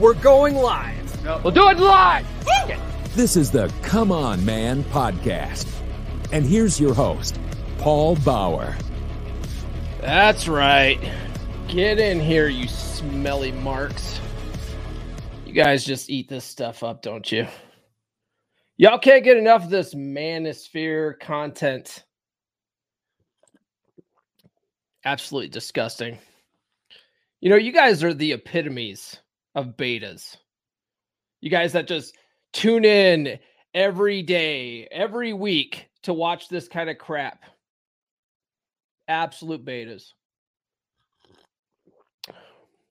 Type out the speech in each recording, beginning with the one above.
We're going live. We'll do it live. This is the Come On Man podcast. And here's your host, Paul Bauer. That's right. Get in here, you smelly marks. You guys just eat this stuff up, don't you? Y'all can't get enough of this manosphere content. Absolutely disgusting. You know, you guys are the epitomes of betas. You guys that just tune in every day, every week to watch this kind of crap. Absolute betas.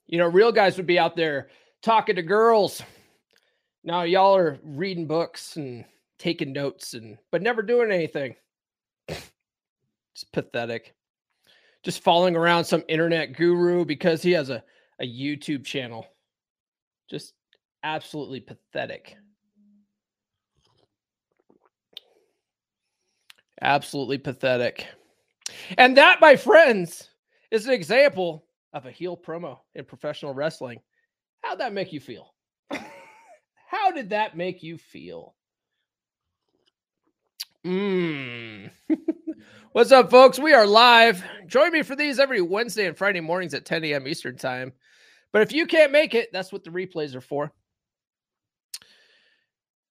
You know, real guys would be out there talking to girls. Now y'all are reading books and taking notes and but never doing anything. It's pathetic. Just following around some internet guru because he has a, a YouTube channel. Just absolutely pathetic. Absolutely pathetic. And that, my friends, is an example of a heel promo in professional wrestling. How'd that make you feel? How did that make you feel? Mm. What's up, folks? We are live. Join me for these every Wednesday and Friday mornings at 10 a.m. Eastern Time. But if you can't make it, that's what the replays are for.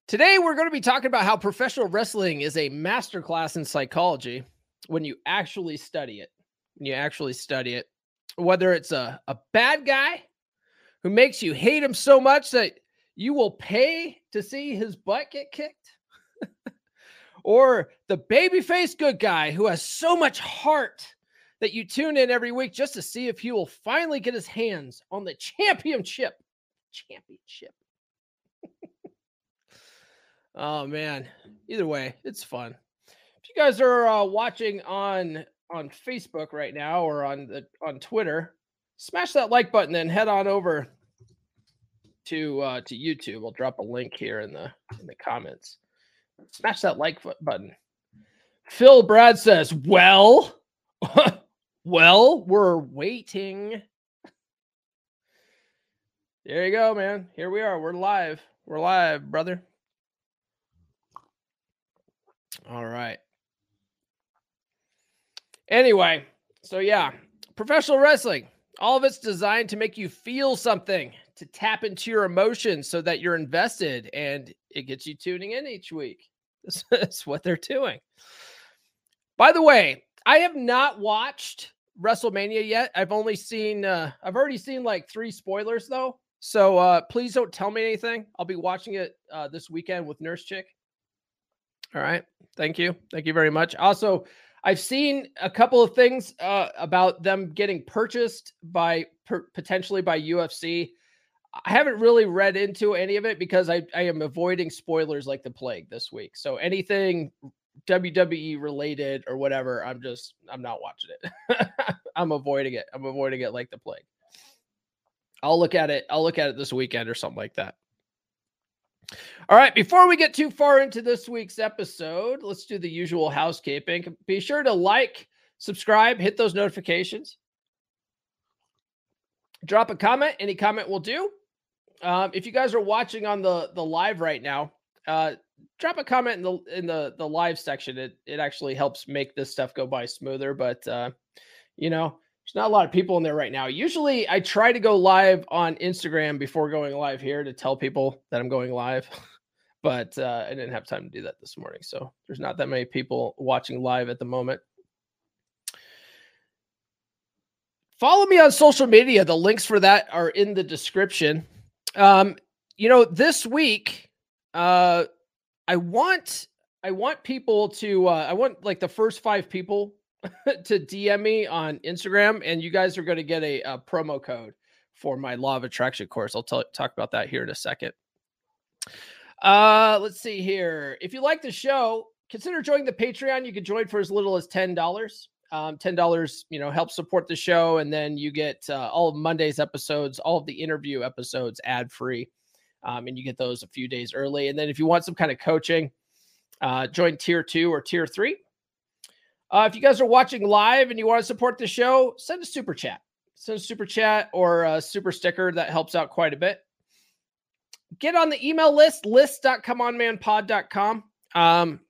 Today, we're going to be talking about how professional wrestling is a masterclass in psychology when you actually study it. When you actually study it, whether it's a, a bad guy who makes you hate him so much that you will pay to see his butt get kicked, or the babyface good guy who has so much heart that you tune in every week just to see if he will finally get his hands on the championship. Championship. oh man. Either way, it's fun. If you guys are uh, watching on on Facebook right now or on the on Twitter, smash that like button and head on over to uh, to YouTube. I'll drop a link here in the in the comments. Smash that like button. Phil Brad says, "Well, well, we're waiting." There you go, man. Here we are. We're live. We're live, brother. All right. Anyway, so yeah, professional wrestling, all of it's designed to make you feel something, to tap into your emotions so that you're invested and it gets you tuning in each week. That's what they're doing. By the way, I have not watched WrestleMania yet. I've only seen uh I've already seen like 3 spoilers though. So uh please don't tell me anything. I'll be watching it uh this weekend with Nurse Chick. All right. Thank you. Thank you very much. Also, I've seen a couple of things uh, about them getting purchased by per, potentially by UFC. I haven't really read into any of it because I, I am avoiding spoilers like the plague this week. So anything WWE related or whatever, I'm just I'm not watching it. I'm avoiding it. I'm avoiding it like the plague. I'll look at it. I'll look at it this weekend or something like that. All right, before we get too far into this week's episode, let's do the usual housekeeping. Be sure to like, subscribe, hit those notifications. Drop a comment. Any comment will do. Um, if you guys are watching on the the live right now, uh, drop a comment in the in the the live section. It it actually helps make this stuff go by smoother. But uh, you know, there's not a lot of people in there right now. Usually, I try to go live on Instagram before going live here to tell people that I'm going live. but uh, I didn't have time to do that this morning, so there's not that many people watching live at the moment. Follow me on social media. The links for that are in the description. Um, you know, this week, uh, I want I want people to uh, I want like the first five people to DM me on Instagram, and you guys are going to get a, a, promo code for my Law of Attraction course. I'll tell, talk about that here in a second. Uh, let's see here. If you like the show, consider joining the Patreon. You can join for as little as ten dollars. Um, ten dollars, you know, help support the show, and then you get uh, all of Monday's episodes, all of the interview episodes, ad free, um, and you get those a few days early. And then if you want some kind of coaching, uh, join tier two or tier three. Uh, if you guys are watching live and you want to support the show, send a super chat. Send a super chat or a super sticker that helps out quite a bit. Get on the email list, list.comeonmanpod.com. Um,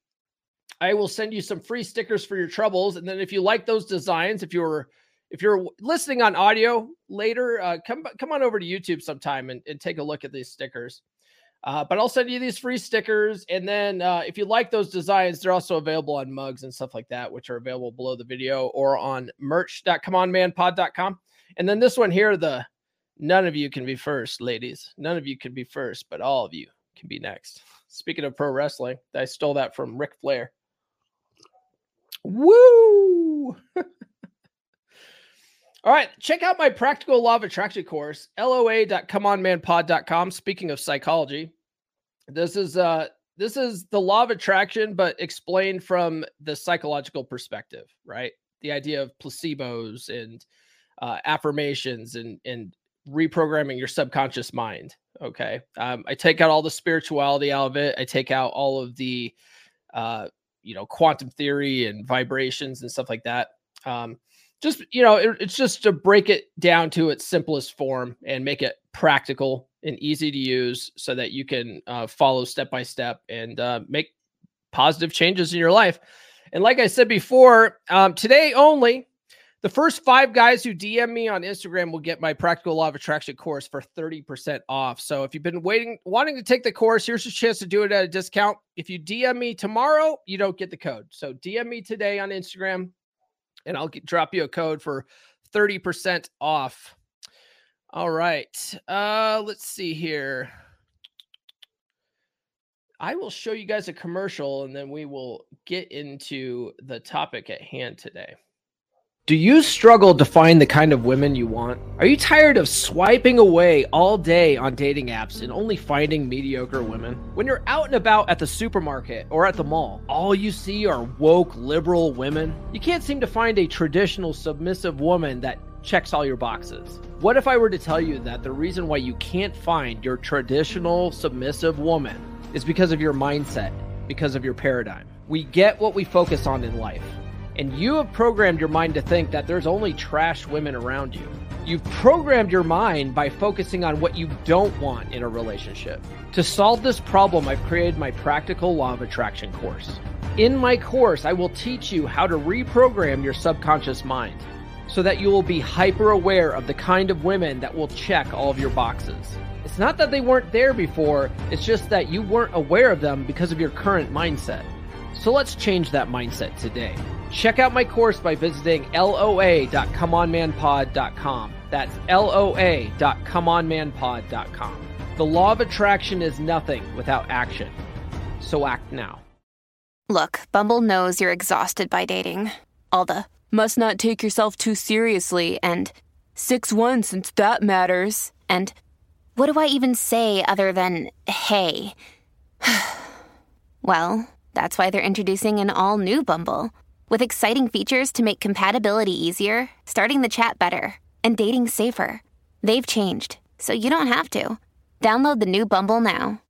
I will send you some free stickers for your troubles. And then if you like those designs, if you're if you're listening on audio later, uh, come come on over to YouTube sometime and, and take a look at these stickers. Uh, but I'll send you these free stickers. And then uh, if you like those designs, they're also available on mugs and stuff like that, which are available below the video or on merch.comeonmanpod.com. And then this one here, the none of you can be first, ladies. None of you can be first, but all of you can be next. Speaking of pro wrestling, I stole that from Ric Flair. Woo! All right, check out my practical law of attraction course, loa.comeonmanpod.com. Speaking of psychology, this is uh this is the law of attraction, but explained from the psychological perspective, right? The idea of placebos and uh, affirmations and and reprogramming your subconscious mind. Okay, um, I take out all the spirituality out of it. I take out all of the uh, you know quantum theory and vibrations and stuff like that. Um, just you know it, it's just to break it down to its simplest form and make it practical and easy to use so that you can uh, follow step by step and uh, make positive changes in your life. And like i said before um, today only the first five guys who dm me on instagram will get my practical law of attraction course for 30% off. So if you've been waiting wanting to take the course here's your chance to do it at a discount. If you dm me tomorrow you don't get the code. So dm me today on instagram and I'll get, drop you a code for 30% off. All right. Uh, let's see here. I will show you guys a commercial and then we will get into the topic at hand today. Do you struggle to find the kind of women you want? Are you tired of swiping away all day on dating apps and only finding mediocre women? When you're out and about at the supermarket or at the mall, all you see are woke liberal women? You can't seem to find a traditional submissive woman that checks all your boxes. What if I were to tell you that the reason why you can't find your traditional submissive woman is because of your mindset, because of your paradigm? We get what we focus on in life. And you have programmed your mind to think that there's only trash women around you. You've programmed your mind by focusing on what you don't want in a relationship. To solve this problem, I've created my Practical Law of Attraction course. In my course, I will teach you how to reprogram your subconscious mind so that you will be hyper aware of the kind of women that will check all of your boxes. It's not that they weren't there before, it's just that you weren't aware of them because of your current mindset. So let's change that mindset today. Check out my course by visiting loa.comeonmanpod.com. That's loa.comeonmanpod.com. The law of attraction is nothing without action. So act now. Look, Bumble knows you're exhausted by dating. All the must not take yourself too seriously and 6 1 since that matters. And what do I even say other than hey? well, that's why they're introducing an all new Bumble. With exciting features to make compatibility easier, starting the chat better, and dating safer. They've changed, so you don't have to. Download the new Bumble now.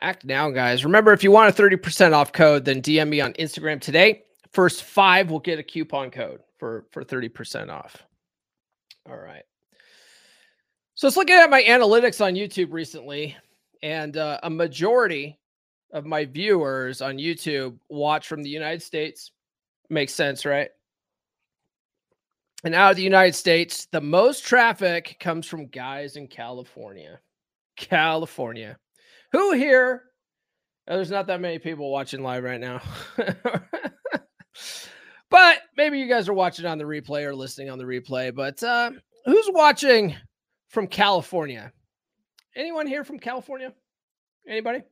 Act now, guys. Remember, if you want a 30% off code, then DM me on Instagram today. First five will get a coupon code for, for 30% off. All right. So let's look at my analytics on YouTube recently, and uh, a majority of my viewers on YouTube watch from the United States. Makes sense, right? And out of the United States, the most traffic comes from guys in California. California. Who here? Oh, there's not that many people watching live right now. but maybe you guys are watching on the replay or listening on the replay. But uh, who's watching from California? Anyone here from California? Anybody?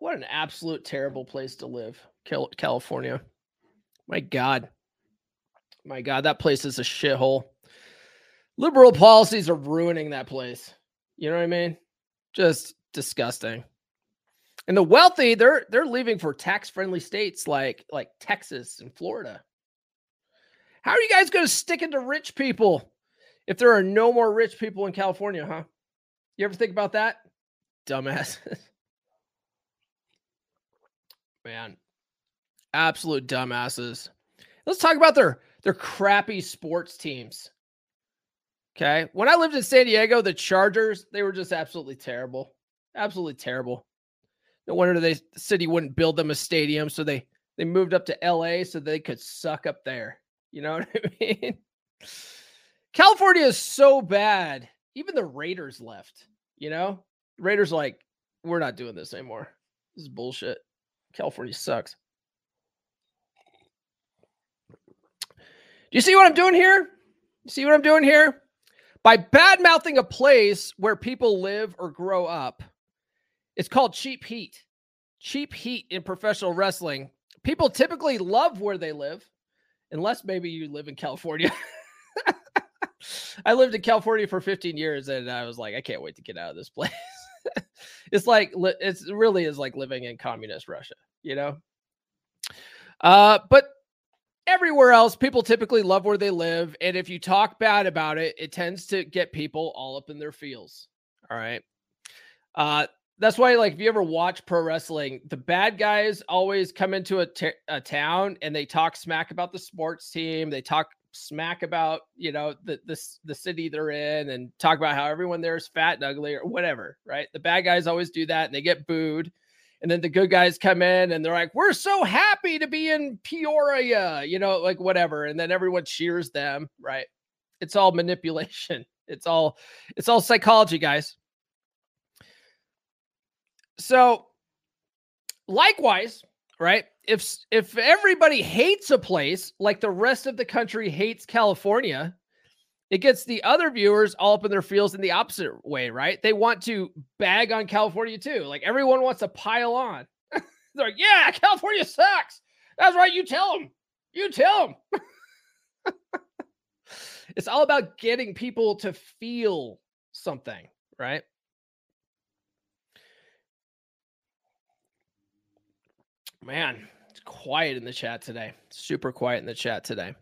What an absolute terrible place to live, California. My God. My God, that place is a shithole. Liberal policies are ruining that place. You know what I mean? Just disgusting. And the wealthy, they're they're leaving for tax-friendly states like like Texas and Florida. How are you guys going to stick into rich people if there are no more rich people in California, huh? You ever think about that? Dumbasses. Man, absolute dumbasses. Let's talk about their their crappy sports teams. Okay. When I lived in San Diego, the Chargers, they were just absolutely terrible. Absolutely terrible. No wonder they the city wouldn't build them a stadium. So they they moved up to LA so they could suck up there. You know what I mean? California is so bad. Even the Raiders left, you know? Raiders like, we're not doing this anymore. This is bullshit. California sucks. Do you see what I'm doing here? You see what I'm doing here? By bad mouthing a place where people live or grow up, it's called cheap heat. Cheap heat in professional wrestling. People typically love where they live, unless maybe you live in California. I lived in California for 15 years and I was like, I can't wait to get out of this place. It's like it's it really is like living in communist Russia, you know. Uh, but everywhere else, people typically love where they live, and if you talk bad about it, it tends to get people all up in their feels. All right. Uh, that's why, like, if you ever watch pro wrestling, the bad guys always come into a, t- a town and they talk smack about the sports team. They talk smack about you know the the the city they're in and talk about how everyone there is fat and ugly or whatever right? The bad guys always do that and they get booed and then the good guys come in and they're like we're so happy to be in peoria you know like whatever and then everyone cheers them right? It's all manipulation. It's all it's all psychology guys. So likewise right if if everybody hates a place like the rest of the country hates California, it gets the other viewers all up in their feels in the opposite way, right? They want to bag on California too. Like everyone wants to pile on. They're like, "Yeah, California sucks." That's right. You tell them. You tell them. it's all about getting people to feel something, right? Man, it's quiet in the chat today. Super quiet in the chat today.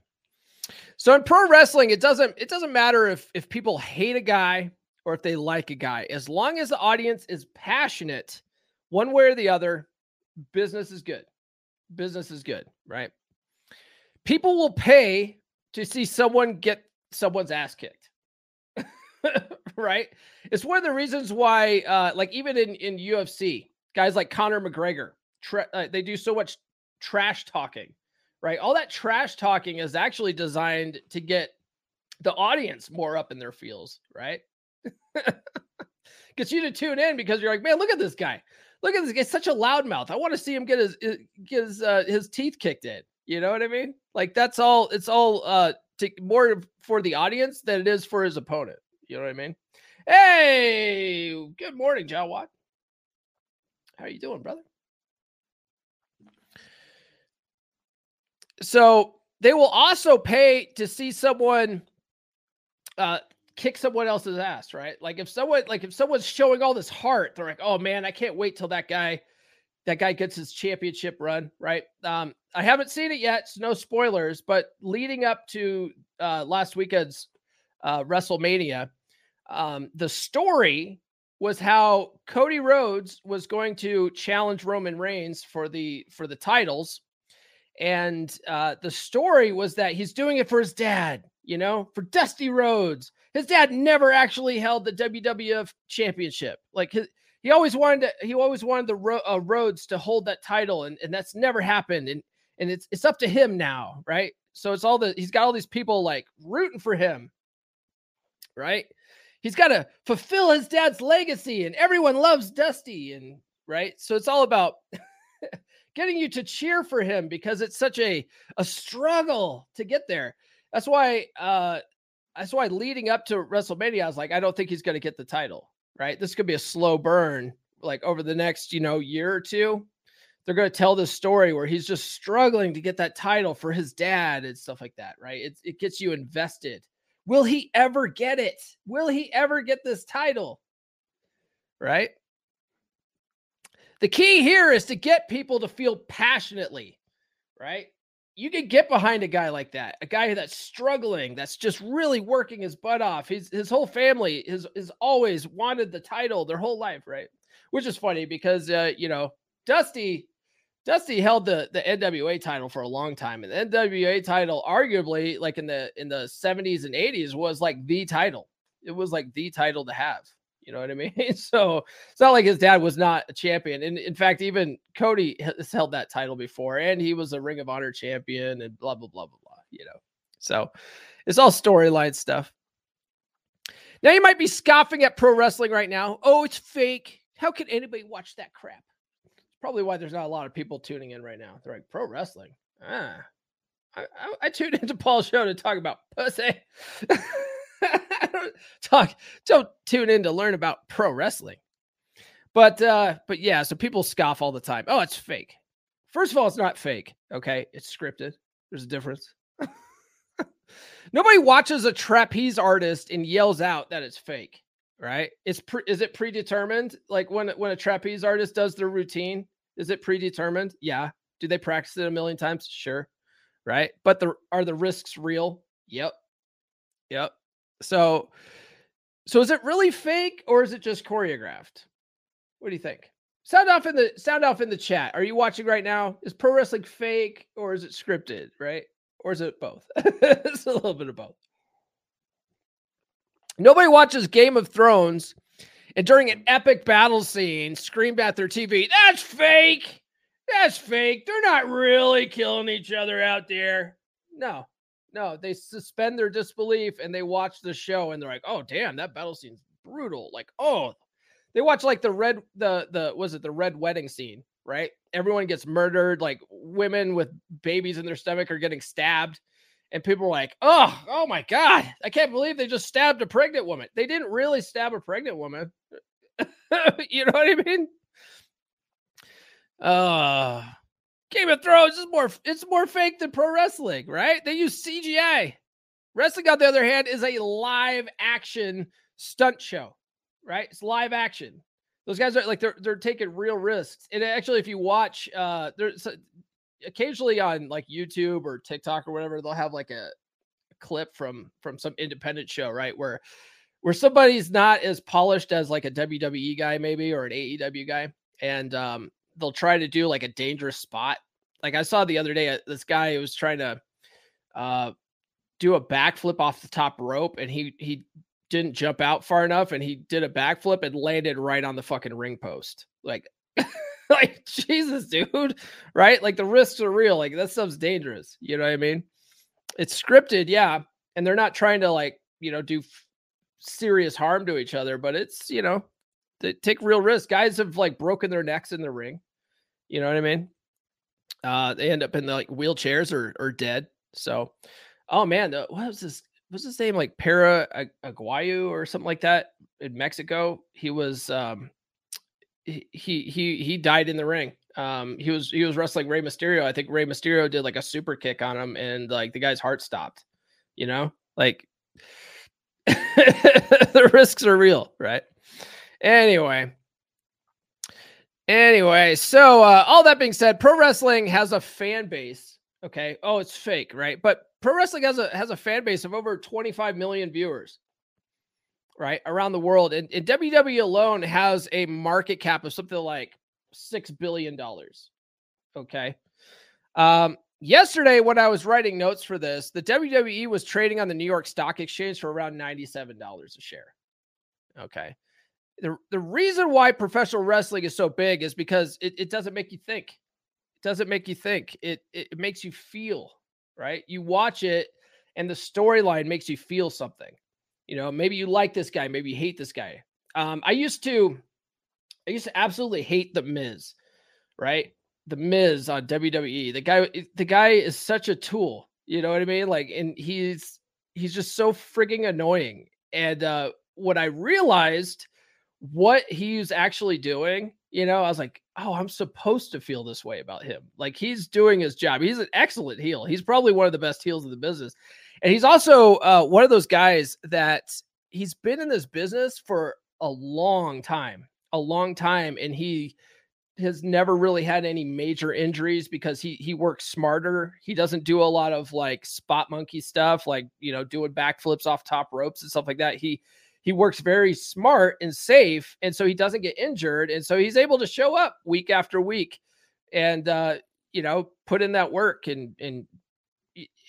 So in pro wrestling, it doesn't it doesn't matter if if people hate a guy or if they like a guy. As long as the audience is passionate, one way or the other, business is good. Business is good, right? People will pay to see someone get someone's ass kicked. right? It's one of the reasons why uh like even in in UFC, guys like Conor McGregor, tra- uh, they do so much trash talking, right? All that trash talking is actually designed to get the audience more up in their feels, right? Gets you to tune in because you're like, man, look at this guy. Look at this guy, such a loudmouth. I want to see him get his get his uh, his teeth kicked in. You know what I mean? Like that's all. It's all uh to, more for the audience than it is for his opponent. You know what I mean? Hey, good morning, John Watt. How are you doing, brother? So they will also pay to see someone uh, kick someone else's ass, right? Like if someone like if someone's showing all this heart, they're like, "Oh man, I can't wait till that guy that guy gets his championship run," right? Um, I haven't seen it yet, so no spoilers. But leading up to uh, last weekend's uh, WrestleMania, um, the story was how Cody Rhodes was going to challenge Roman Reigns for the for the titles and uh, the story was that he's doing it for his dad, you know, for Dusty Rhodes. His dad never actually held the WWF championship. Like his, he always wanted to, he always wanted the Ro- uh, Rhodes to hold that title, and, and that's never happened. And and it's it's up to him now, right? So it's all the he's got all these people like rooting for him, right? He's got to fulfill his dad's legacy, and everyone loves Dusty, and right. So it's all about getting you to cheer for him because it's such a a struggle to get there. That's why uh that's why leading up to WrestleMania, I was like, I don't think he's going to get the title. Right, this could be a slow burn like over the next, you know, year or two, they're going to tell this story where he's just struggling to get that title for his dad and stuff like that, right? It, it gets you invested. Will he ever get it? Will he ever get this title? Right? The key here is to get people to feel passionately, right? You can get behind a guy like that, a guy that's struggling, that's just really working his butt off. His his whole family has has always wanted the title their whole life, right? Which is funny because uh, you know, Dusty Dusty held the the NWA title for a long time, and the NWA title, arguably, like in the in the seventies and eighties, was like the title. It was like the title to have. You know what I mean? So it's not like his dad was not a champion. And in fact, even Cody has held that title before, and he was a Ring of Honor champion, and blah blah blah blah blah. You know, so it's all storyline stuff. Now you might be scoffing at pro wrestling right now. Oh, it's fake. How can anybody watch that crap? It's probably why there's not a lot of people tuning in right now. They're like, pro wrestling. Ah, I, I, I tuned into Paul's show to talk about pussy. talk, don't tune in to learn about pro wrestling. But uh, but yeah, so people scoff all the time. Oh, it's fake. First of all, it's not fake. Okay, it's scripted. There's a difference. Nobody watches a trapeze artist and yells out that it's fake right? It's pre- is it predetermined? Like when when a trapeze artist does their routine, is it predetermined? Yeah. Do they practice it a million times? Sure. Right. But the are the risks real? Yep. Yep. So so is it really fake or is it just choreographed? What do you think? Sound off in the sound off in the chat. Are you watching right now? Is pro wrestling fake or is it scripted, right? Or is it both? it's a little bit of both. Nobody watches Game of Thrones and during an epic battle scene screamed at their TV, That's fake. That's fake. They're not really killing each other out there. No, no, they suspend their disbelief and they watch the show and they're like, Oh, damn, that battle scene's brutal. Like, oh, they watch like the red, the, the, was it the red wedding scene, right? Everyone gets murdered. Like women with babies in their stomach are getting stabbed and people were like, "Oh, oh my god, I can't believe they just stabbed a pregnant woman." They didn't really stab a pregnant woman. you know what I mean? Uh Game of Thrones is more it's more fake than pro wrestling, right? They use CGI. Wrestling, on the other hand, is a live action stunt show, right? It's live action. Those guys are like they're they're taking real risks. And actually, if you watch, uh, there's occasionally on like YouTube or TikTok or whatever, they'll have like a, a clip from from some independent show, right? Where where somebody's not as polished as like a WWE guy, maybe, or an AEW guy, and um, they'll try to do like a dangerous spot. Like I saw the other day, uh, this guy was trying to uh, do a backflip off the top rope, and he he didn't jump out far enough, and he did a backflip and landed right on the fucking ring post. Like like Jesus, dude, right? Like the risks are real. Like that stuff's dangerous. You know what I mean? It's scripted, yeah, and they're not trying to like you know do f- serious harm to each other, but it's you know they take real risks. Guys have like broken their necks in the ring. You know what I mean? Uh, they end up in the, like wheelchairs or or dead. So, oh man, the, what was this? What's his name? Like Perro Aguayo or something like that in Mexico. He was um he he he died in the ring. Um, he was he was wrestling Rey Mysterio. I think Rey Mysterio did like a super kick on him, and like the guy's heart stopped. You know, like the risks are real, right? Anyway, anyway, so uh, all that being said, pro wrestling has a fan base. Okay, oh, it's fake, right? But pro wrestling has a has a fan base of over 25 million viewers right around the world and, and wwe alone has a market cap of something like six billion dollars okay um yesterday when i was writing notes for this the wwe was trading on the new york stock exchange for around $97 a share okay the, the reason why professional wrestling is so big is because it, it doesn't make you think it doesn't make you think it, it it makes you feel right you watch it and the storyline makes you feel something you know, maybe you like this guy, maybe you hate this guy. Um, I used to, I used to absolutely hate the Miz, right? The Miz on WWE. The guy, the guy is such a tool. You know what I mean? Like, and he's he's just so frigging annoying. And uh, what I realized what he's actually doing, you know, I was like, oh, I'm supposed to feel this way about him. Like he's doing his job. He's an excellent heel. He's probably one of the best heels in the business. And he's also uh, one of those guys that he's been in this business for a long time, a long time. And he has never really had any major injuries because he he works smarter. He doesn't do a lot of like spot monkey stuff, like you know, doing backflips off top ropes and stuff like that. He he works very smart and safe and so he doesn't get injured and so he's able to show up week after week and uh you know put in that work and and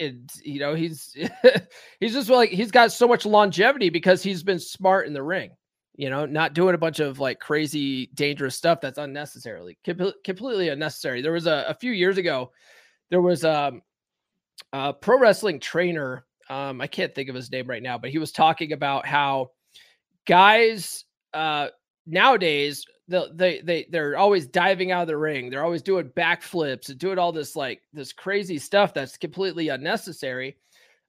and you know he's he's just like he's got so much longevity because he's been smart in the ring you know not doing a bunch of like crazy dangerous stuff that's unnecessarily com- completely unnecessary. There was a, a few years ago there was um, a pro wrestling trainer um, i can't think of his name right now but he was talking about how guys uh nowadays they they they're always diving out of the ring. They're always doing backflips and doing all this like this crazy stuff that's completely unnecessary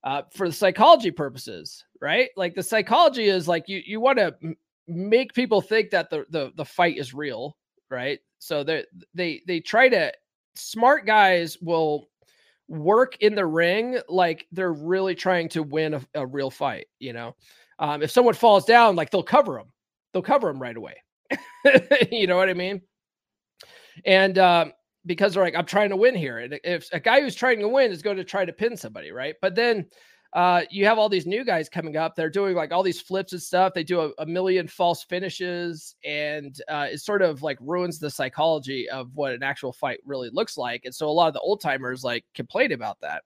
uh for the psychology purposes right? Like the psychology is like you you want to m- make people think that the the the fight is real right? So they they they try to smart guys will work in the ring like they're really trying to win a, a real fight you know um, if someone falls down, like they'll cover them, they'll cover them right away. you know what I mean? And um, because they're like, I'm trying to win here. And if a guy who's trying to win is going to try to pin somebody, right? But then uh, you have all these new guys coming up. They're doing like all these flips and stuff. They do a, a million false finishes, and uh, it sort of like ruins the psychology of what an actual fight really looks like. And so a lot of the old timers like complain about that.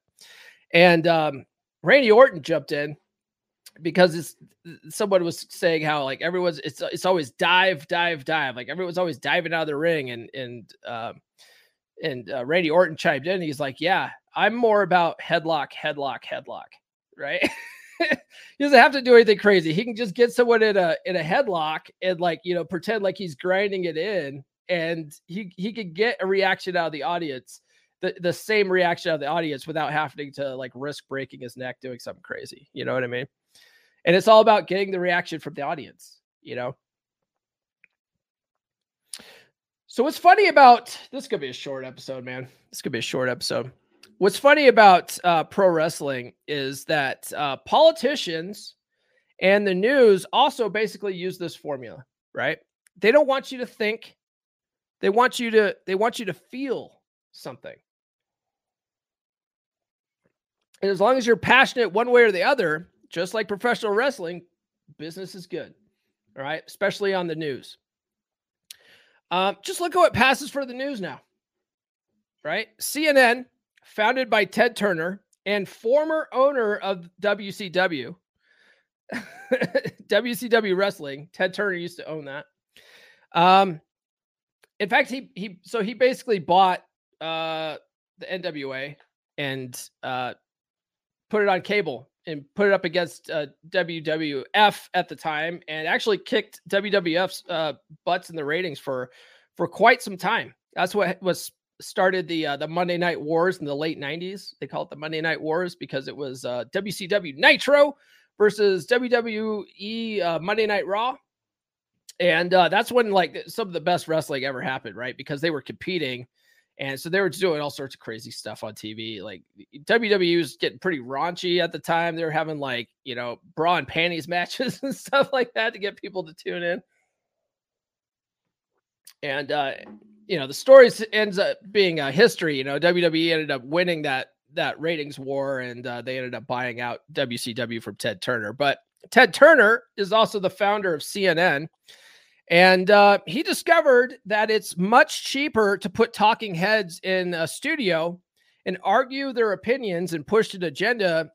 And um, Randy Orton jumped in because it's someone was saying how like everyone's it's it's always dive dive dive like everyone's always diving out of the ring and and um and uh, Randy Orton chimed in he's like yeah I'm more about headlock headlock headlock right? He doesn't have to do anything crazy. He can just get someone in a in a headlock and like you know pretend like he's grinding it in and he he could get a reaction out of the audience the, the same reaction out of the audience without having to like risk breaking his neck doing something crazy you know what I mean and it's all about getting the reaction from the audience, you know. So what's funny about this could be a short episode, man. This could be a short episode. What's funny about uh, pro wrestling is that uh, politicians and the news also basically use this formula, right? They don't want you to think; they want you to they want you to feel something. And as long as you're passionate one way or the other, just like professional wrestling, business is good. All right, especially on the news. Um, just look at what passes for the news now. Right, CNN, founded by Ted Turner and former owner of WCW, WCW Wrestling. Ted Turner used to own that. Um, in fact, he he so he basically bought uh the NWA and uh put it on cable and put it up against uh, WWF at the time, and actually kicked WWF's uh, butts in the ratings for for quite some time. That's what was started the uh, the Monday Night Wars in the late '90s. They call it the Monday Night Wars because it was uh, WCW Nitro versus WWE uh, Monday Night Raw, and uh, that's when like some of the best wrestling ever happened, right? Because they were competing and so they were doing all sorts of crazy stuff on TV. Like WWE was getting pretty raunchy at the time. They were having like, you know, bra and panties matches and stuff like that to get people to tune in. And uh, you know, the story ends up being a history. You know, WWE ended up winning that that ratings war and uh, they ended up buying out WCW from Ted Turner. But Ted Turner is also the founder of CNN and uh, he discovered that it's much cheaper to put talking heads in a studio and argue their opinions and push an agenda.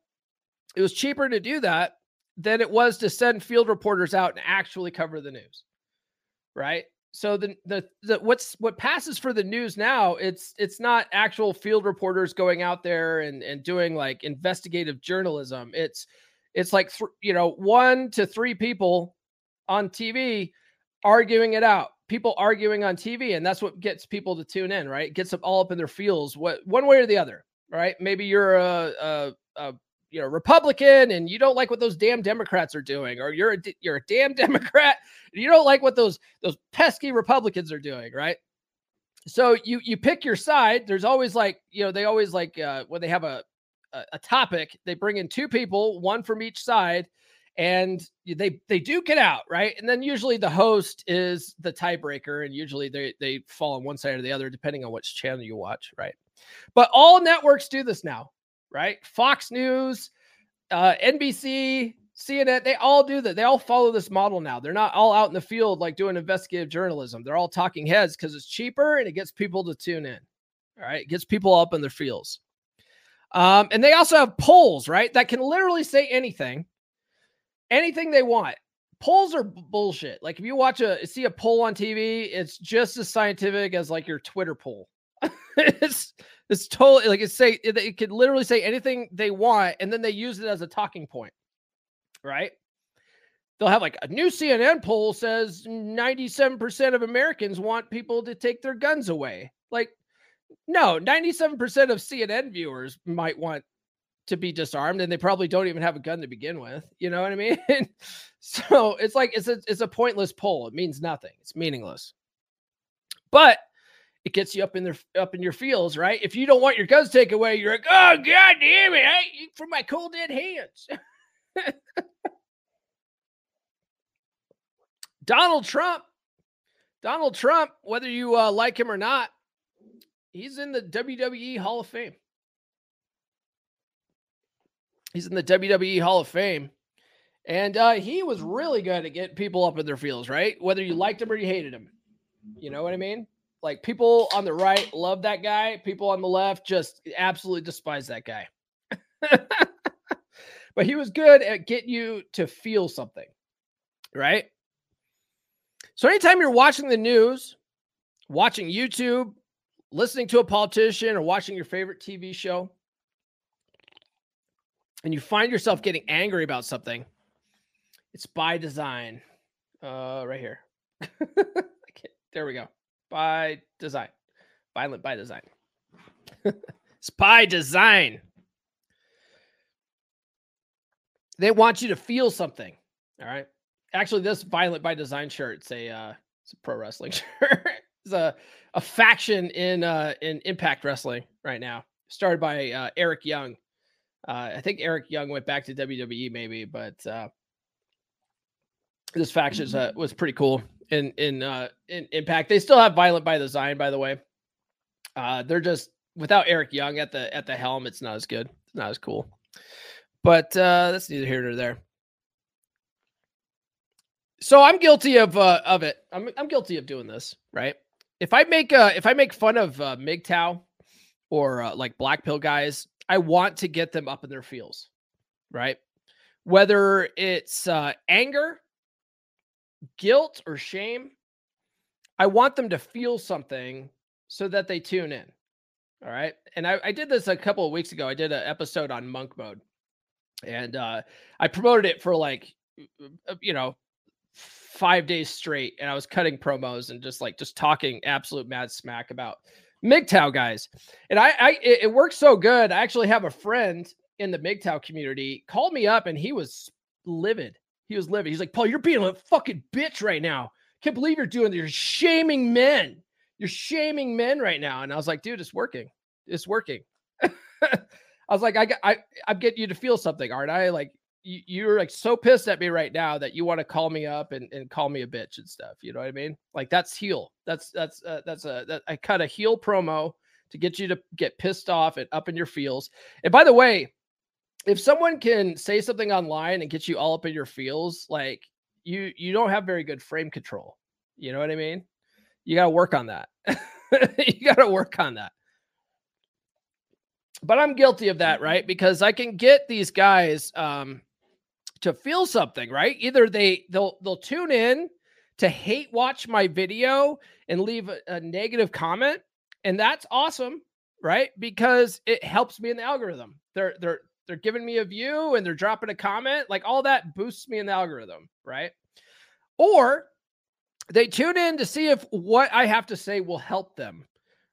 It was cheaper to do that than it was to send field reporters out and actually cover the news. Right. So the, the the what's what passes for the news now it's it's not actual field reporters going out there and and doing like investigative journalism it's it's like th- you know one to three people on TV arguing it out people arguing on tv and that's what gets people to tune in right gets them all up in their feels what one way or the other right maybe you're a, a, a you know Republican and you don't like what those damn Democrats are doing, or you're a you're a damn Democrat and you don't like what those those pesky Republicans are doing, right? So you you pick your side. There's always like you know they always like uh, when they have a a topic, they bring in two people, one from each side, and they they duke it out, right? And then usually the host is the tiebreaker, and usually they they fall on one side or the other depending on which channel you watch, right? But all networks do this now, right? Fox News, uh, NBC, CNN, they all do that. They all follow this model now. They're not all out in the field like doing investigative journalism. They're all talking heads because it's cheaper and it gets people to tune in. All right. It gets people up in their fields. Um, and they also have polls, right? That can literally say anything, anything they want. Polls are bullshit. Like if you watch a see a poll on TV, it's just as scientific as like your Twitter poll. it's it's totally like it say it, it could literally say anything they want, and then they use it as a talking point right? They'll have like a new CNN poll says 97% of Americans want people to take their guns away. Like, no, 97% of CNN viewers might want to be disarmed and they probably don't even have a gun to begin with. You know what I mean? so it's like it's a it's a pointless poll. It means nothing. It's meaningless. But it gets you up in their up in your feels, right? If you don't want your guns taken away, you're like, oh god damn it, I, for my cold dead hands. Donald Trump, Donald Trump, whether you uh, like him or not, he's in the WWE Hall of Fame. He's in the WWE Hall of Fame. And uh, he was really good at getting people up in their feels, right? Whether you liked him or you hated him. You know what I mean? Like people on the right love that guy, people on the left just absolutely despise that guy. but he was good at getting you to feel something, right? So anytime you're watching the news, watching YouTube, listening to a politician, or watching your favorite TV show, and you find yourself getting angry about something, it's by design. Uh, right here. there we go. By design. Violent by design. it's by design. They want you to feel something. All right. Actually, this violent by design shirt, it's a uh, it's a pro wrestling shirt. it's a a faction in uh in Impact Wrestling right now. Started by uh, Eric Young. Uh, I think Eric Young went back to WWE maybe, but uh, this faction uh, was pretty cool in in uh, in Impact. They still have Violent by Design, by the way. Uh, they're just without Eric Young at the at the helm. It's not as good. It's not as cool. But uh, that's neither here nor there. So I'm guilty of uh, of it. I'm I'm guilty of doing this, right? If I make uh if I make fun of uh, MGTOW or uh, like black pill guys, I want to get them up in their feels, right? Whether it's uh, anger, guilt, or shame, I want them to feel something so that they tune in. All right. And I, I did this a couple of weeks ago. I did an episode on monk mode and uh, I promoted it for like uh, you know five days straight, and I was cutting promos and just like just talking absolute mad smack about MGTOW guys, and I, I it, it worked so good. I actually have a friend in the MGTOW community called me up, and he was livid. He was livid. He's like, Paul, you're being a fucking bitch right now. Can't believe you're doing. This. You're shaming men. You're shaming men right now. And I was like, dude, it's working. It's working. I was like, I, I, I'm getting you to feel something, aren't I? Like you're like so pissed at me right now that you want to call me up and, and call me a bitch and stuff. You know what I mean? Like that's heel. That's that's uh, that's a that I cut a heel promo to get you to get pissed off and up in your feels. And by the way, if someone can say something online and get you all up in your feels, like you you don't have very good frame control. You know what I mean? You got to work on that. you got to work on that but I'm guilty of that, right? Because I can get these guys um, to feel something, right? Either they they'll they'll tune in to hate watch my video and leave a, a negative comment, and that's awesome, right? Because it helps me in the algorithm. They're they're they're giving me a view and they're dropping a comment, like all that boosts me in the algorithm, right? Or they tune in to see if what I have to say will help them,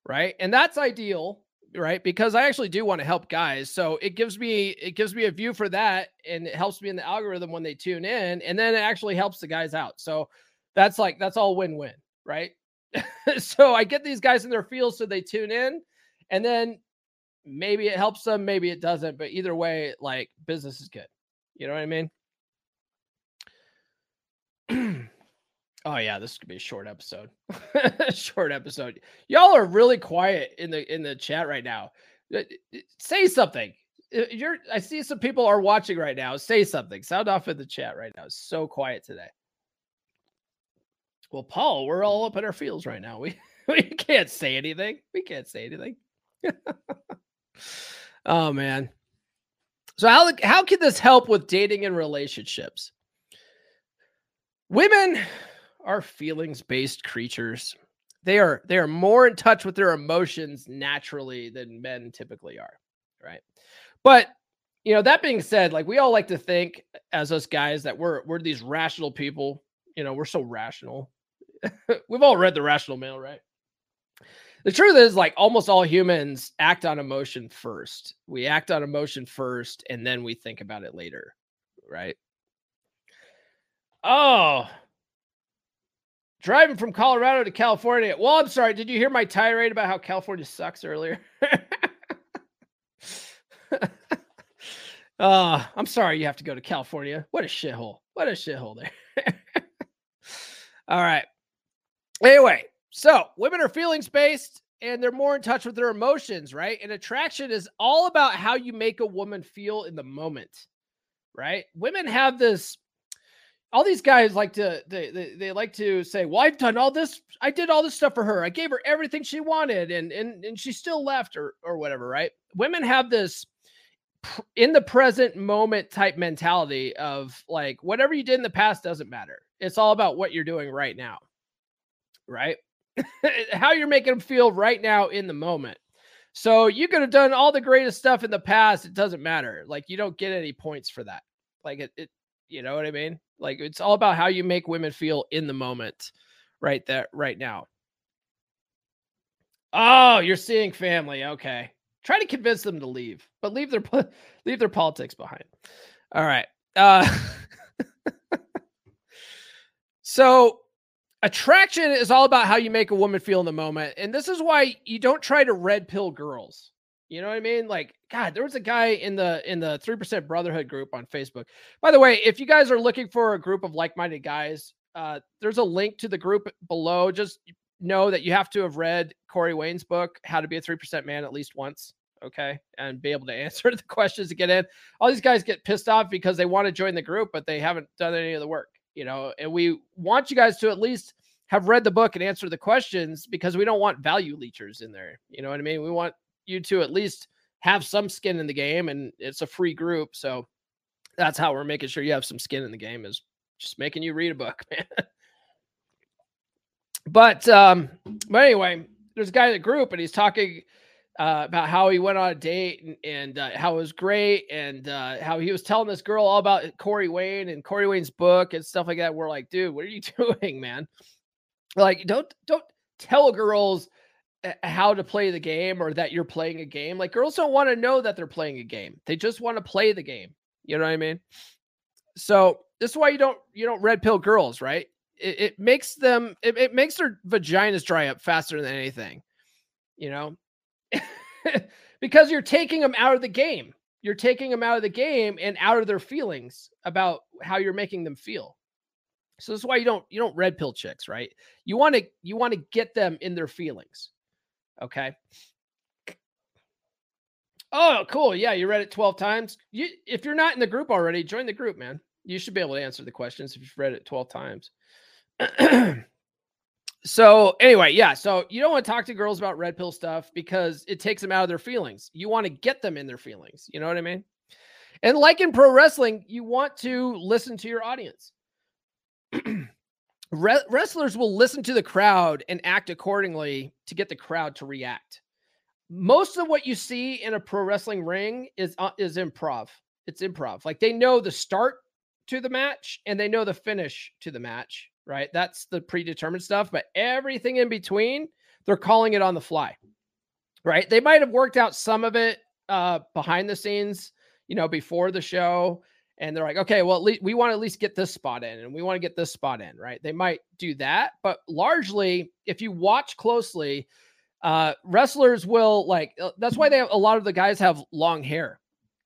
right? And that's ideal right? Because I actually do want to help guys. So it gives me it gives me a view for that and it helps me in the algorithm when they tune in and then it actually helps the guys out. So that's like that's all win-win, right? so I get these guys in their field so they tune in and then maybe it helps them, maybe it doesn't, but either way like business is good. You know what I mean? oh yeah, this could be a short episode. short episode. Y'all are really quiet in the in the chat right now. Uh, say something. Uh, you're I see some people are watching right now. Say something. Sound off in the chat right now. So quiet today. Well, Paul, we're all up in our fields right now. We we can't say anything. We can't say anything. oh man. So how how can this help with dating and relationships? Women are feelings-based creatures. They are they are more in touch with their emotions naturally than men typically are, right? But you know, that being said, like we all like to think as us guys that we're we're these rational people. You know, we're so rational. We've all read the rational male, right? The truth is, like almost all humans act on emotion first. We act on emotion first and then we think about it later, right? Oh, driving from Colorado to California. Well, I'm sorry. Did you hear my tirade about how California sucks earlier? uh, I'm sorry you have to go to California. What a shithole. What a shithole there. All right. Anyway, so women are feelings based and they're more in touch with their emotions, right? And attraction is all about how you make a woman feel in the moment, right? Women have this all these guys like to they, they, they like to say well i've done all this i did all this stuff for her. I gave her everything she wanted and and and she still left or or whatever right? Women have this in the present moment type mentality of like whatever you did in the past doesn't matter. It's all about what you're doing right now right? How you're making them feel right now in the moment. So you could have done all the greatest stuff in the past it doesn't matter. Like you don't get any points for that. Like it, it you know what i mean like it's all about how you make women feel in the moment, right there, right now. Oh, you're seeing family. Okay. Try to convince them to leave, but leave their leave their politics behind. All right. Uh so attraction is all about how you make a woman feel in the moment. And this is why you don't try to red pill girls. You know what I mean? Like, God, there was a guy in the in the three percent brotherhood group on Facebook. By the way, if you guys are looking for a group of like-minded guys, uh, there's a link to the group below. Just know that you have to have read Corey Wayne's book, How to Be a Three Percent Man, at least once. Okay, and be able to answer the questions to get in. All these guys get pissed off because they want to join the group, but they haven't done any of the work. You know, and we want you guys to at least have read the book and answer the questions because we don't want value leechers in there. You know what I mean? We want you to at least have some skin in the game and it's a free group so that's how we're making sure you have some skin in the game is just making you read a book man but um but anyway there's a guy in the group and he's talking uh, about how he went on a date and, and uh, how it was great and uh, how he was telling this girl all about Corey Wayne and Corey Wayne's book and stuff like that. We're like, dude, what are you doing, man? Like, don't don't tell girls how to play the game or that you're playing a game. Like girls don't want to know that they're playing a game. They just want to play the game. You know what I mean? So this is why you don't you don't red pill girls, right? It, it makes them it, it makes their vaginas dry up faster than anything. You know? because you're taking them out of the game. You're taking them out of the game and out of their feelings about how you're making them feel. So this is why you don't you don't red pill chicks, right? You want to you want to get them in their feelings. Okay. Oh, cool. Yeah, you read it 12 times. You if you're not in the group already, join the group, man. You should be able to answer the questions if you've read it 12 times. so, anyway, yeah, so you don't want to talk to girls about red pill stuff because it takes them out of their feelings. You want to get them in their feelings. You know what I mean? And like in pro wrestling, you want to listen to your audience. Re- wrestlers will listen to the crowd and act accordingly to get the crowd to react. Most of what you see in a pro wrestling ring is uh, is improv. It's improv. Like they know the start to the match and they know the finish to the match, right? That's the predetermined stuff, but everything in between, they're calling it on the fly. right? They might have worked out some of it uh, behind the scenes, you know, before the show. And they're like, okay, well, at least we want to at least get this spot in and we want to get this spot in, right? They might do that. But largely, if you watch closely, uh, wrestlers will like, uh, that's why they have a lot of the guys have long hair.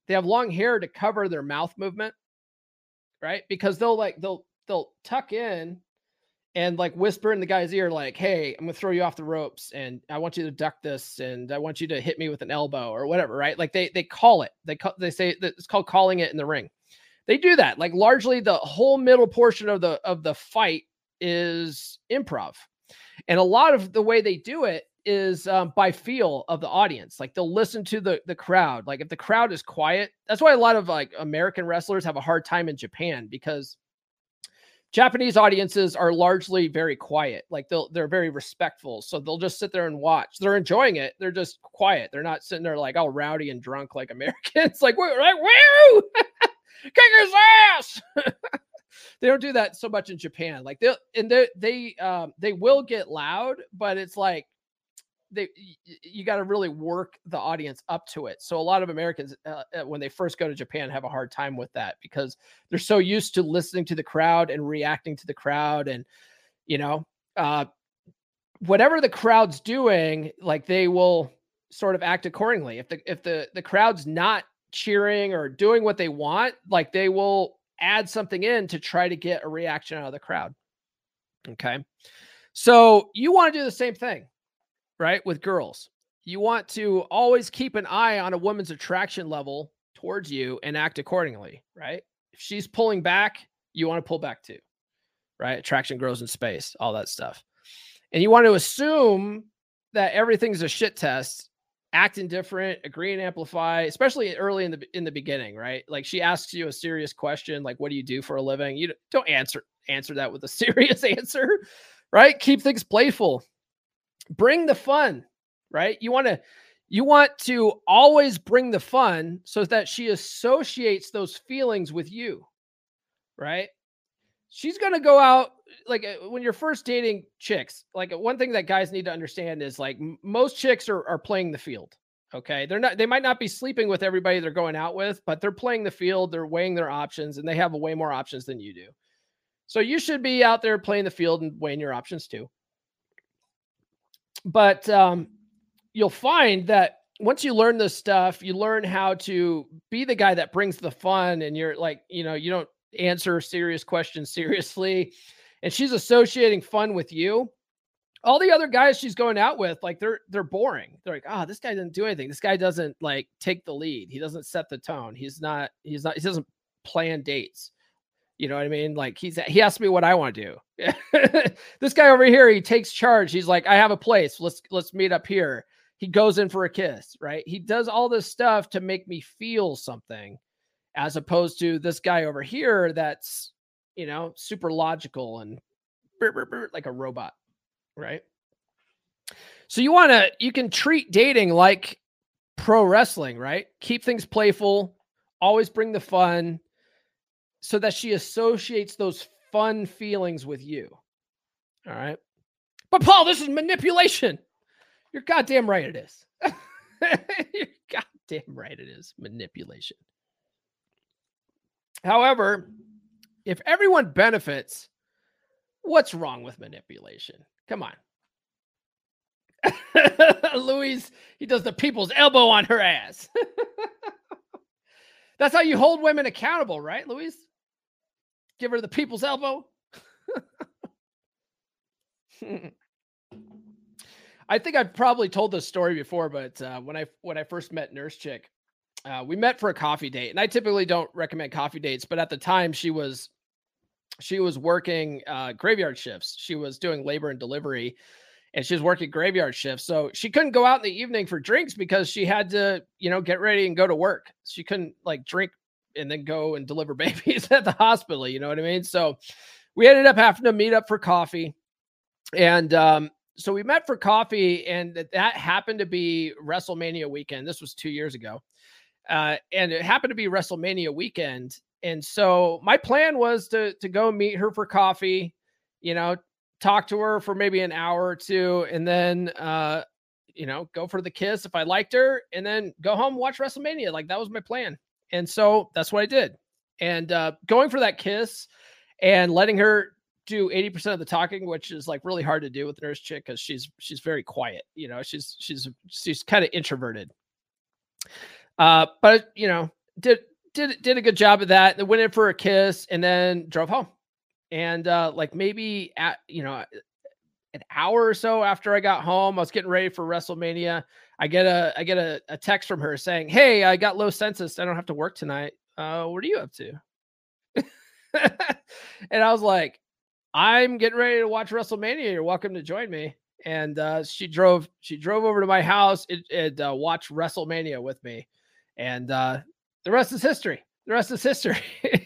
They have long hair to cover their mouth movement, right? Because they'll like, they'll, they'll tuck in and like whisper in the guy's ear, like, "Hey, I'm gonna throw you off the ropes, and I want you to duck this, and I want you to hit me with an elbow or whatever." Right? Like they they call it. They call they say it's called calling it in the ring. They do that. Like largely, the whole middle portion of the of the fight is improv, and a lot of the way they do it is um, by feel of the audience. Like they'll listen to the the crowd. Like if the crowd is quiet, that's why a lot of like American wrestlers have a hard time in Japan because Japanese audiences are largely very quiet. Like they'll they're very respectful. So they'll just sit there and watch. They're enjoying it. They're just quiet. They're not sitting there like all rowdy and drunk like Americans. like we're like woo, kick his ass. they don't do that so much in Japan. Like they and they they um they will get loud, but it's like they you got to really work the audience up to it. So a lot of Americans uh, uh, when they first go to Japan have a hard time with that because they're so used to listening to the crowd and reacting to the crowd and you know uh whatever the crowd's doing like they will sort of act accordingly. If the if the the crowd's not cheering or doing what they want, like they will add something in to try to get a reaction out of the crowd. Okay. So you want to do the same thing right? With girls, you want to always keep an eye on a woman's attraction level towards you and act accordingly, right? If she's pulling back, you want to pull back too, right? Attraction grows in space, all that stuff. And you want to assume that everything's a shit test, act indifferent, agree and amplify, especially early in the in the beginning, right? Like she asks you a serious question, like what do you do for a living? You don't answer answer that with a serious answer, right? Keep things playful bring the fun, right? You want to you want to always bring the fun so that she associates those feelings with you, right? She's going to go out like uh, when you're first dating chicks. Like uh, one thing that guys need to understand is like most chicks are are playing the field. Okay. They're not, they might not be sleeping with everybody they're going out with, but they're playing the field. They're weighing their options and they have way more options than you do. So you should be out there playing the field and weighing your options too but um, you'll find that once you learn this stuff, you learn how to be the guy that brings the fun, and you're like, you know, you don't answer serious questions seriously, and she's associating fun with you. All the other guys she's going out with, like they're they're boring. They're like, oh, this guy didn't do anything. This guy doesn't like take the lead. He doesn't set the tone. He's not. He's not. He doesn't plan dates. You know what I mean? Like he's he asked me what I want to do. this guy over here, he takes charge. He's like, I have a place. Let's let's meet up here. He goes in for a kiss, right? He does all this stuff to make me feel something, as opposed to this guy over here that's you know super logical and burr, burr, burr, like a robot, right? So you want to you can treat dating like pro wrestling, right? Keep things playful, always bring the fun so that she associates those fun feelings with you. All right. But Paul, this is manipulation. You're goddamn right it is. You're goddamn right it is manipulation. However, if everyone benefits, what's wrong with manipulation? Come on. Louise, he does the people's elbow on her ass. That's how you hold women accountable, right, Louise? Give her the people's elbow. I think I've probably told this story before, but uh, when I when I first met Nurse Chick, uh, we met for a coffee date, and I typically don't recommend coffee dates, but at the time she was she was working uh, graveyard shifts. She was doing labor and delivery, and she was working graveyard shifts, so she couldn't go out in the evening for drinks because she had to, you know, get ready and go to work. She couldn't like drink and then go and deliver babies at the hospital. You know what I mean? So we ended up having to meet up for coffee. And um, so we met for coffee, and that happened to be WrestleMania weekend. This was two years ago. Uh, and it happened to be WrestleMania weekend. And so my plan was to to go meet her for coffee, you know, talk to her for maybe an hour or two, and then uh, you know, go for the kiss if I liked her, and then go home watch WrestleMania. Like that was my plan, and so that's what I did. And uh, going for that kiss and letting her do 80% of the talking which is like really hard to do with nurse chick because she's she's very quiet you know she's she's she's kind of introverted uh but you know did did did a good job of that They went in for a kiss and then drove home and uh like maybe at you know an hour or so after i got home i was getting ready for wrestlemania i get a i get a, a text from her saying hey i got low census i don't have to work tonight uh what are you up to and i was like I'm getting ready to watch WrestleMania. You're welcome to join me. And uh, she drove she drove over to my house and, and uh, watched WrestleMania with me. And uh, the rest is history. The rest is history.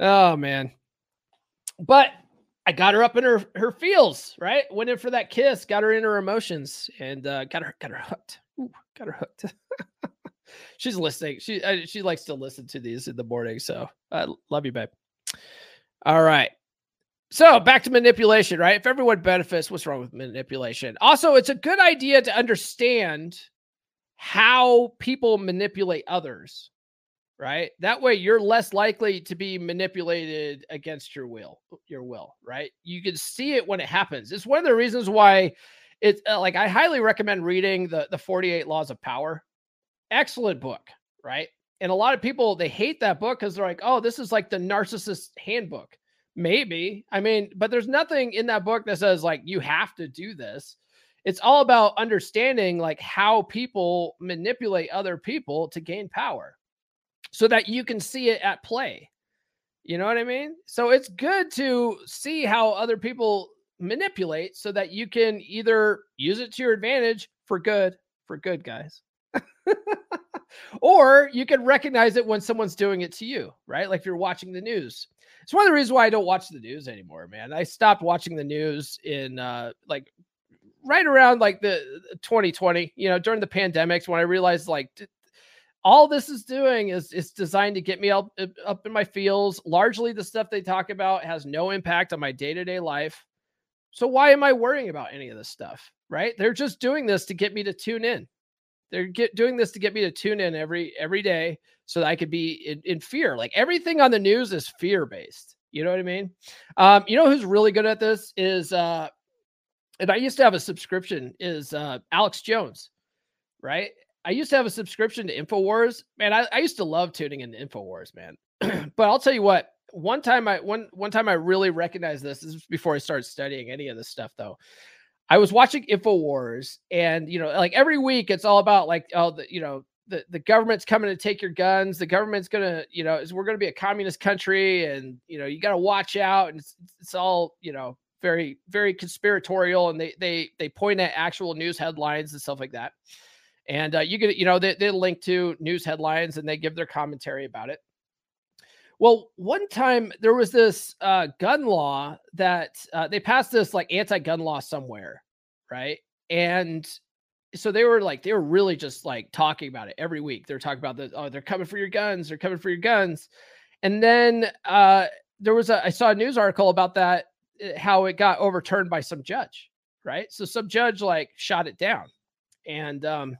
oh man. But I got her up in her her feels, right? Went in for that kiss, got her in her emotions, and uh, got her got her hooked. Ooh, got her hooked. She's listening. She uh, she likes to listen to these in the morning. So I uh, love you, babe. All right. So back to manipulation, right? If everyone benefits, what's wrong with manipulation? Also, it's a good idea to understand how people manipulate others, right? That way you're less likely to be manipulated against your will, your will, right? You can see it when it happens. It's one of the reasons why it's uh, like I highly recommend reading the the 48 Laws of Power. Excellent book, right? And a lot of people they hate that book because they're like, oh, this is like the narcissist handbook. Maybe. I mean, but there's nothing in that book that says like you have to do this. It's all about understanding like how people manipulate other people to gain power so that you can see it at play. You know what I mean? So it's good to see how other people manipulate so that you can either use it to your advantage for good, for good, guys. or you can recognize it when someone's doing it to you, right? Like if you're watching the news. It's one of the reasons why I don't watch the news anymore, man. I stopped watching the news in uh like right around like the 2020, you know, during the pandemics when I realized like all this is doing is is designed to get me up up in my feels. Largely the stuff they talk about has no impact on my day-to-day life. So why am I worrying about any of this stuff? Right? They're just doing this to get me to tune in they're get, doing this to get me to tune in every every day so that I could be in, in fear. Like everything on the news is fear based. You know what I mean? Um, you know who's really good at this is uh and I used to have a subscription is uh Alex Jones, right? I used to have a subscription to InfoWars. Man, I, I used to love tuning in InfoWars, man. but I'll tell you what, one time I one one time I really recognized this. This is before I started studying any of this stuff though. I was watching InfoWars, and you know, like every week, it's all about like, oh, the you know, the the government's coming to take your guns. The government's gonna, you know, is we're gonna be a communist country, and you know, you got to watch out. And it's, it's all, you know, very very conspiratorial, and they they they point at actual news headlines and stuff like that. And uh, you get, you know, they they link to news headlines and they give their commentary about it. Well, one time there was this uh, gun law that uh, they passed this like anti-gun law somewhere, right? And so they were like they were really just like talking about it every week. They're talking about the oh they're coming for your guns, they're coming for your guns, and then uh, there was a I saw a news article about that how it got overturned by some judge, right? So some judge like shot it down, and um,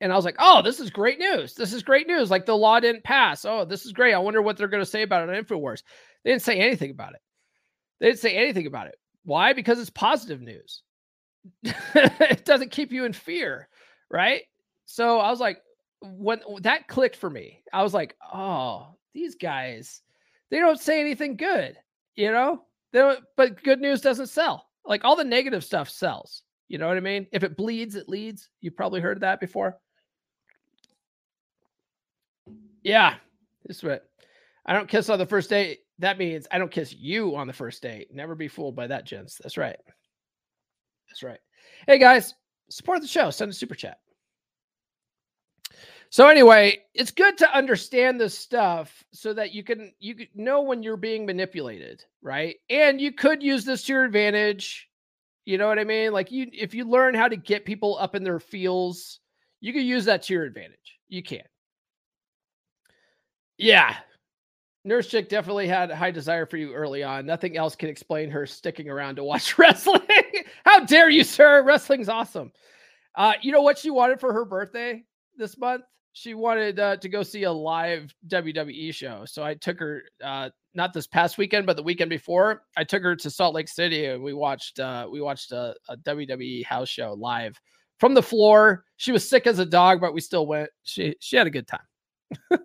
and I was like, oh, this is great news. This is great news. Like the law didn't pass. Oh, this is great. I wonder what they're going to say about it on InfoWars. They didn't say anything about it. They didn't say anything about it. Why? Because it's positive news. it doesn't keep you in fear, right? So I was like, when that clicked for me, I was like, oh, these guys, they don't say anything good, you know? But good news doesn't sell. Like all the negative stuff sells. You know what I mean? If it bleeds, it leads. You've probably heard that before. Yeah, this is what I don't kiss on the first date. That means I don't kiss you on the first date. Never be fooled by that, gents. That's right. That's right. Hey guys, support the show. Send a super chat. So anyway, it's good to understand this stuff so that you can you know when you're being manipulated, right? And you could use this to your advantage. You know what I mean? Like you if you learn how to get people up in their feels, you can use that to your advantage. You can. Yeah. Nurse Chick definitely had a high desire for you early on. Nothing else can explain her sticking around to watch wrestling. How dare you, sir? Wrestling's awesome. Uh, you know what she wanted for her birthday this month? She wanted uh, to go see a live WWE show. So I took her, uh, not this past weekend, but the weekend before. I took her to Salt Lake City and we watched uh, we watched a, a WWE house show live from the floor. She was sick as a dog, but we still went. She she had a good time.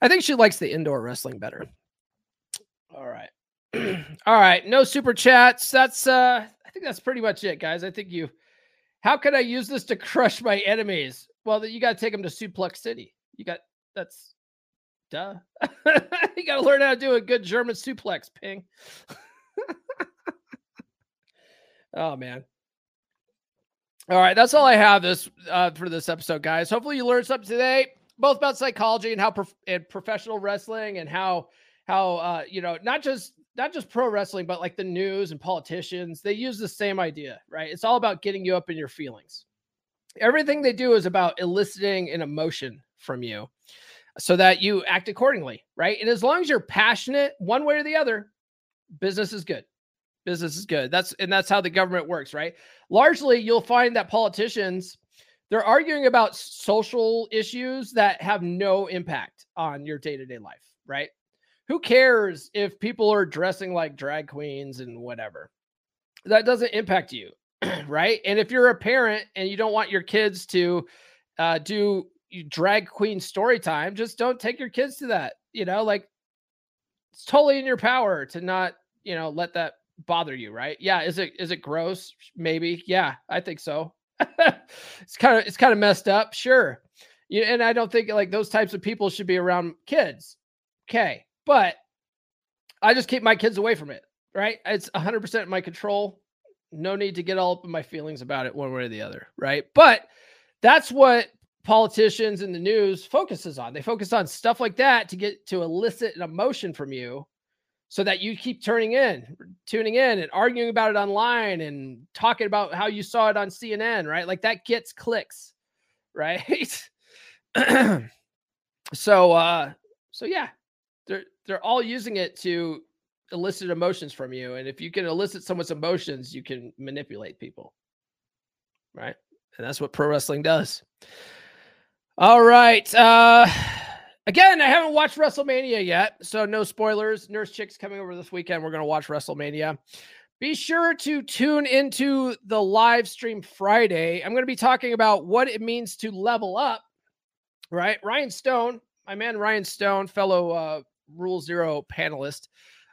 I think she likes the indoor wrestling better. All right. All right. No super chats. That's uh I think that's pretty much it, guys. I think you how can I use this to crush my enemies? Well, you got to take them to Suplex City. You got that's duh. you got to learn how to do a good German suplex, ping. oh man. All right, that's all I have this uh, for this episode, guys. Hopefully, you learned something today both about psychology and how prof- and professional wrestling and how how uh you know not just not just pro wrestling but like the news and politicians they use the same idea right it's all about getting you up in your feelings everything they do is about eliciting an emotion from you so that you act accordingly right? And as long as you're passionate one way or the other business is good. Business is good. That's and that's how the government works right? Largely you'll find that politicians they're arguing about social issues that have no impact on your day-to-day life, right? Who cares if people are dressing like drag queens and whatever? That doesn't impact you, right? And if you're a parent and you don't want your kids to uh, do drag queen story time, just don't take your kids to that. You know, like it's totally in your power to not, you know, let that bother you, right? Yeah, is it is it gross? Maybe. Yeah, I think so. it's kind of it's kind of messed up, sure. You, and I don't think like those types of people should be around kids. Okay, but I just keep my kids away from it. Right? It's 100% in my control. No need to get all up in my feelings about it one way or the other. Right? But that's what politicians in the news focuses on. They focus on stuff like that to get to elicit an emotion from you so that you keep turning in, tuning in and arguing about it online and talking about how you saw it on CNN, right? Like that gets clicks, right? so uh so yeah, they're they're all using it to elicit emotions from you and if you can elicit someone's emotions, you can manipulate people. Right? And that's what pro wrestling does. All right. Uh Again, I haven't watched WrestleMania yet, so no spoilers. Nurse Chick's coming over this weekend. We're going to watch WrestleMania. Be sure to tune into the live stream Friday. I'm going to be talking about what it means to level up, right? Rian Stone, my man Rian Stone, fellow uh, Rule Zero panelist,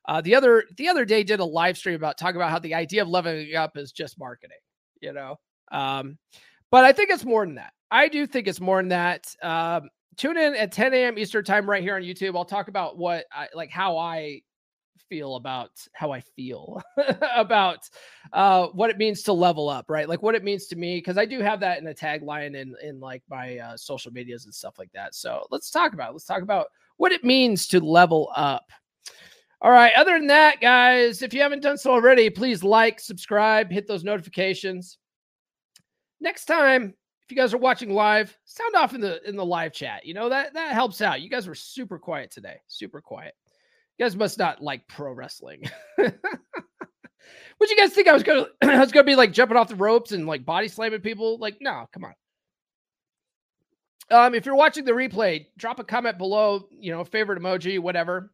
uh, the other the other day did a live stream about talking about how the idea of leveling up is just marketing, you know. Um, but I think it's more than that. I do think it's more than that. Um, tune in at 10 a.m. Eastern time right here on YouTube. I'll talk about what I like how I feel about how I feel about uh what it means to level up, right? Like what it means to me because I do have that in a tagline in in like my uh, social medias and stuff like that. So let's talk about it. let's talk about what it means to level up. All right, other than that, guys, if you haven't done so already, please like, subscribe, hit those notifications. Next time, if you guys are watching live, sound off in the in the live chat. You know that that helps out. You guys were super quiet today, super quiet. You guys must not like pro wrestling. Would you guys think I was gonna I was gonna be like jumping off the ropes and like body slamming people? Like, no, come on. Um, if you're watching the replay, drop a comment below, you know, favorite emoji, whatever.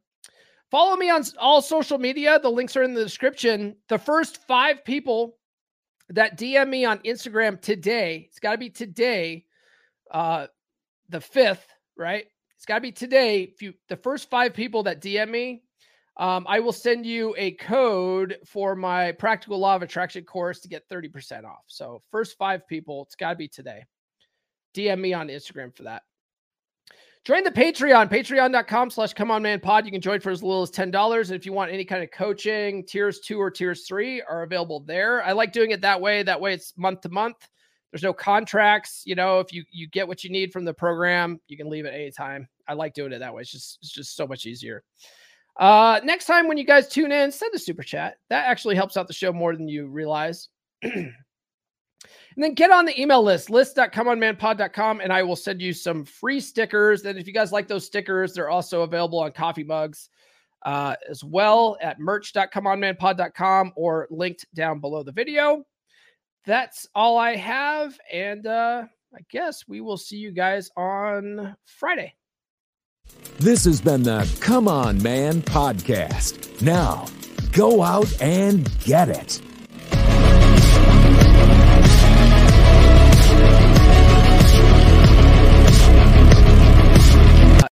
Follow me on all social media. The links are in the description. The first five people that DM me on Instagram today. It's got to be today, uh, the fifth, right? It's got to be today. If you the first five people that DM me, um, I will send you a code for my practical law of attraction course to get 30% off. So first five people, it's got to be today. DM me on Instagram for that. Join the Patreon, patreon.com slash come on man pod. You can join for as little as $10. And if you want any kind of coaching, tiers two or tiers three are available there. I like doing it that way. That way it's month to month. There's no contracts. You know, if you you get what you need from the program, you can leave at any time. I like doing it that way. It's just it's just so much easier. Uh next time when you guys tune in, send a super chat. That actually helps out the show more than you realize. And then get on the email list, list.comeonmanpod.com, and I will send you some free stickers. And if you guys like those stickers, they're also available on coffee mugs uh, as well at merch.comeonmanpod.com or linked down below the video. That's all I have. And uh, I guess we will see you guys on Friday. This has been the Come On Man podcast. Now, go out and get it.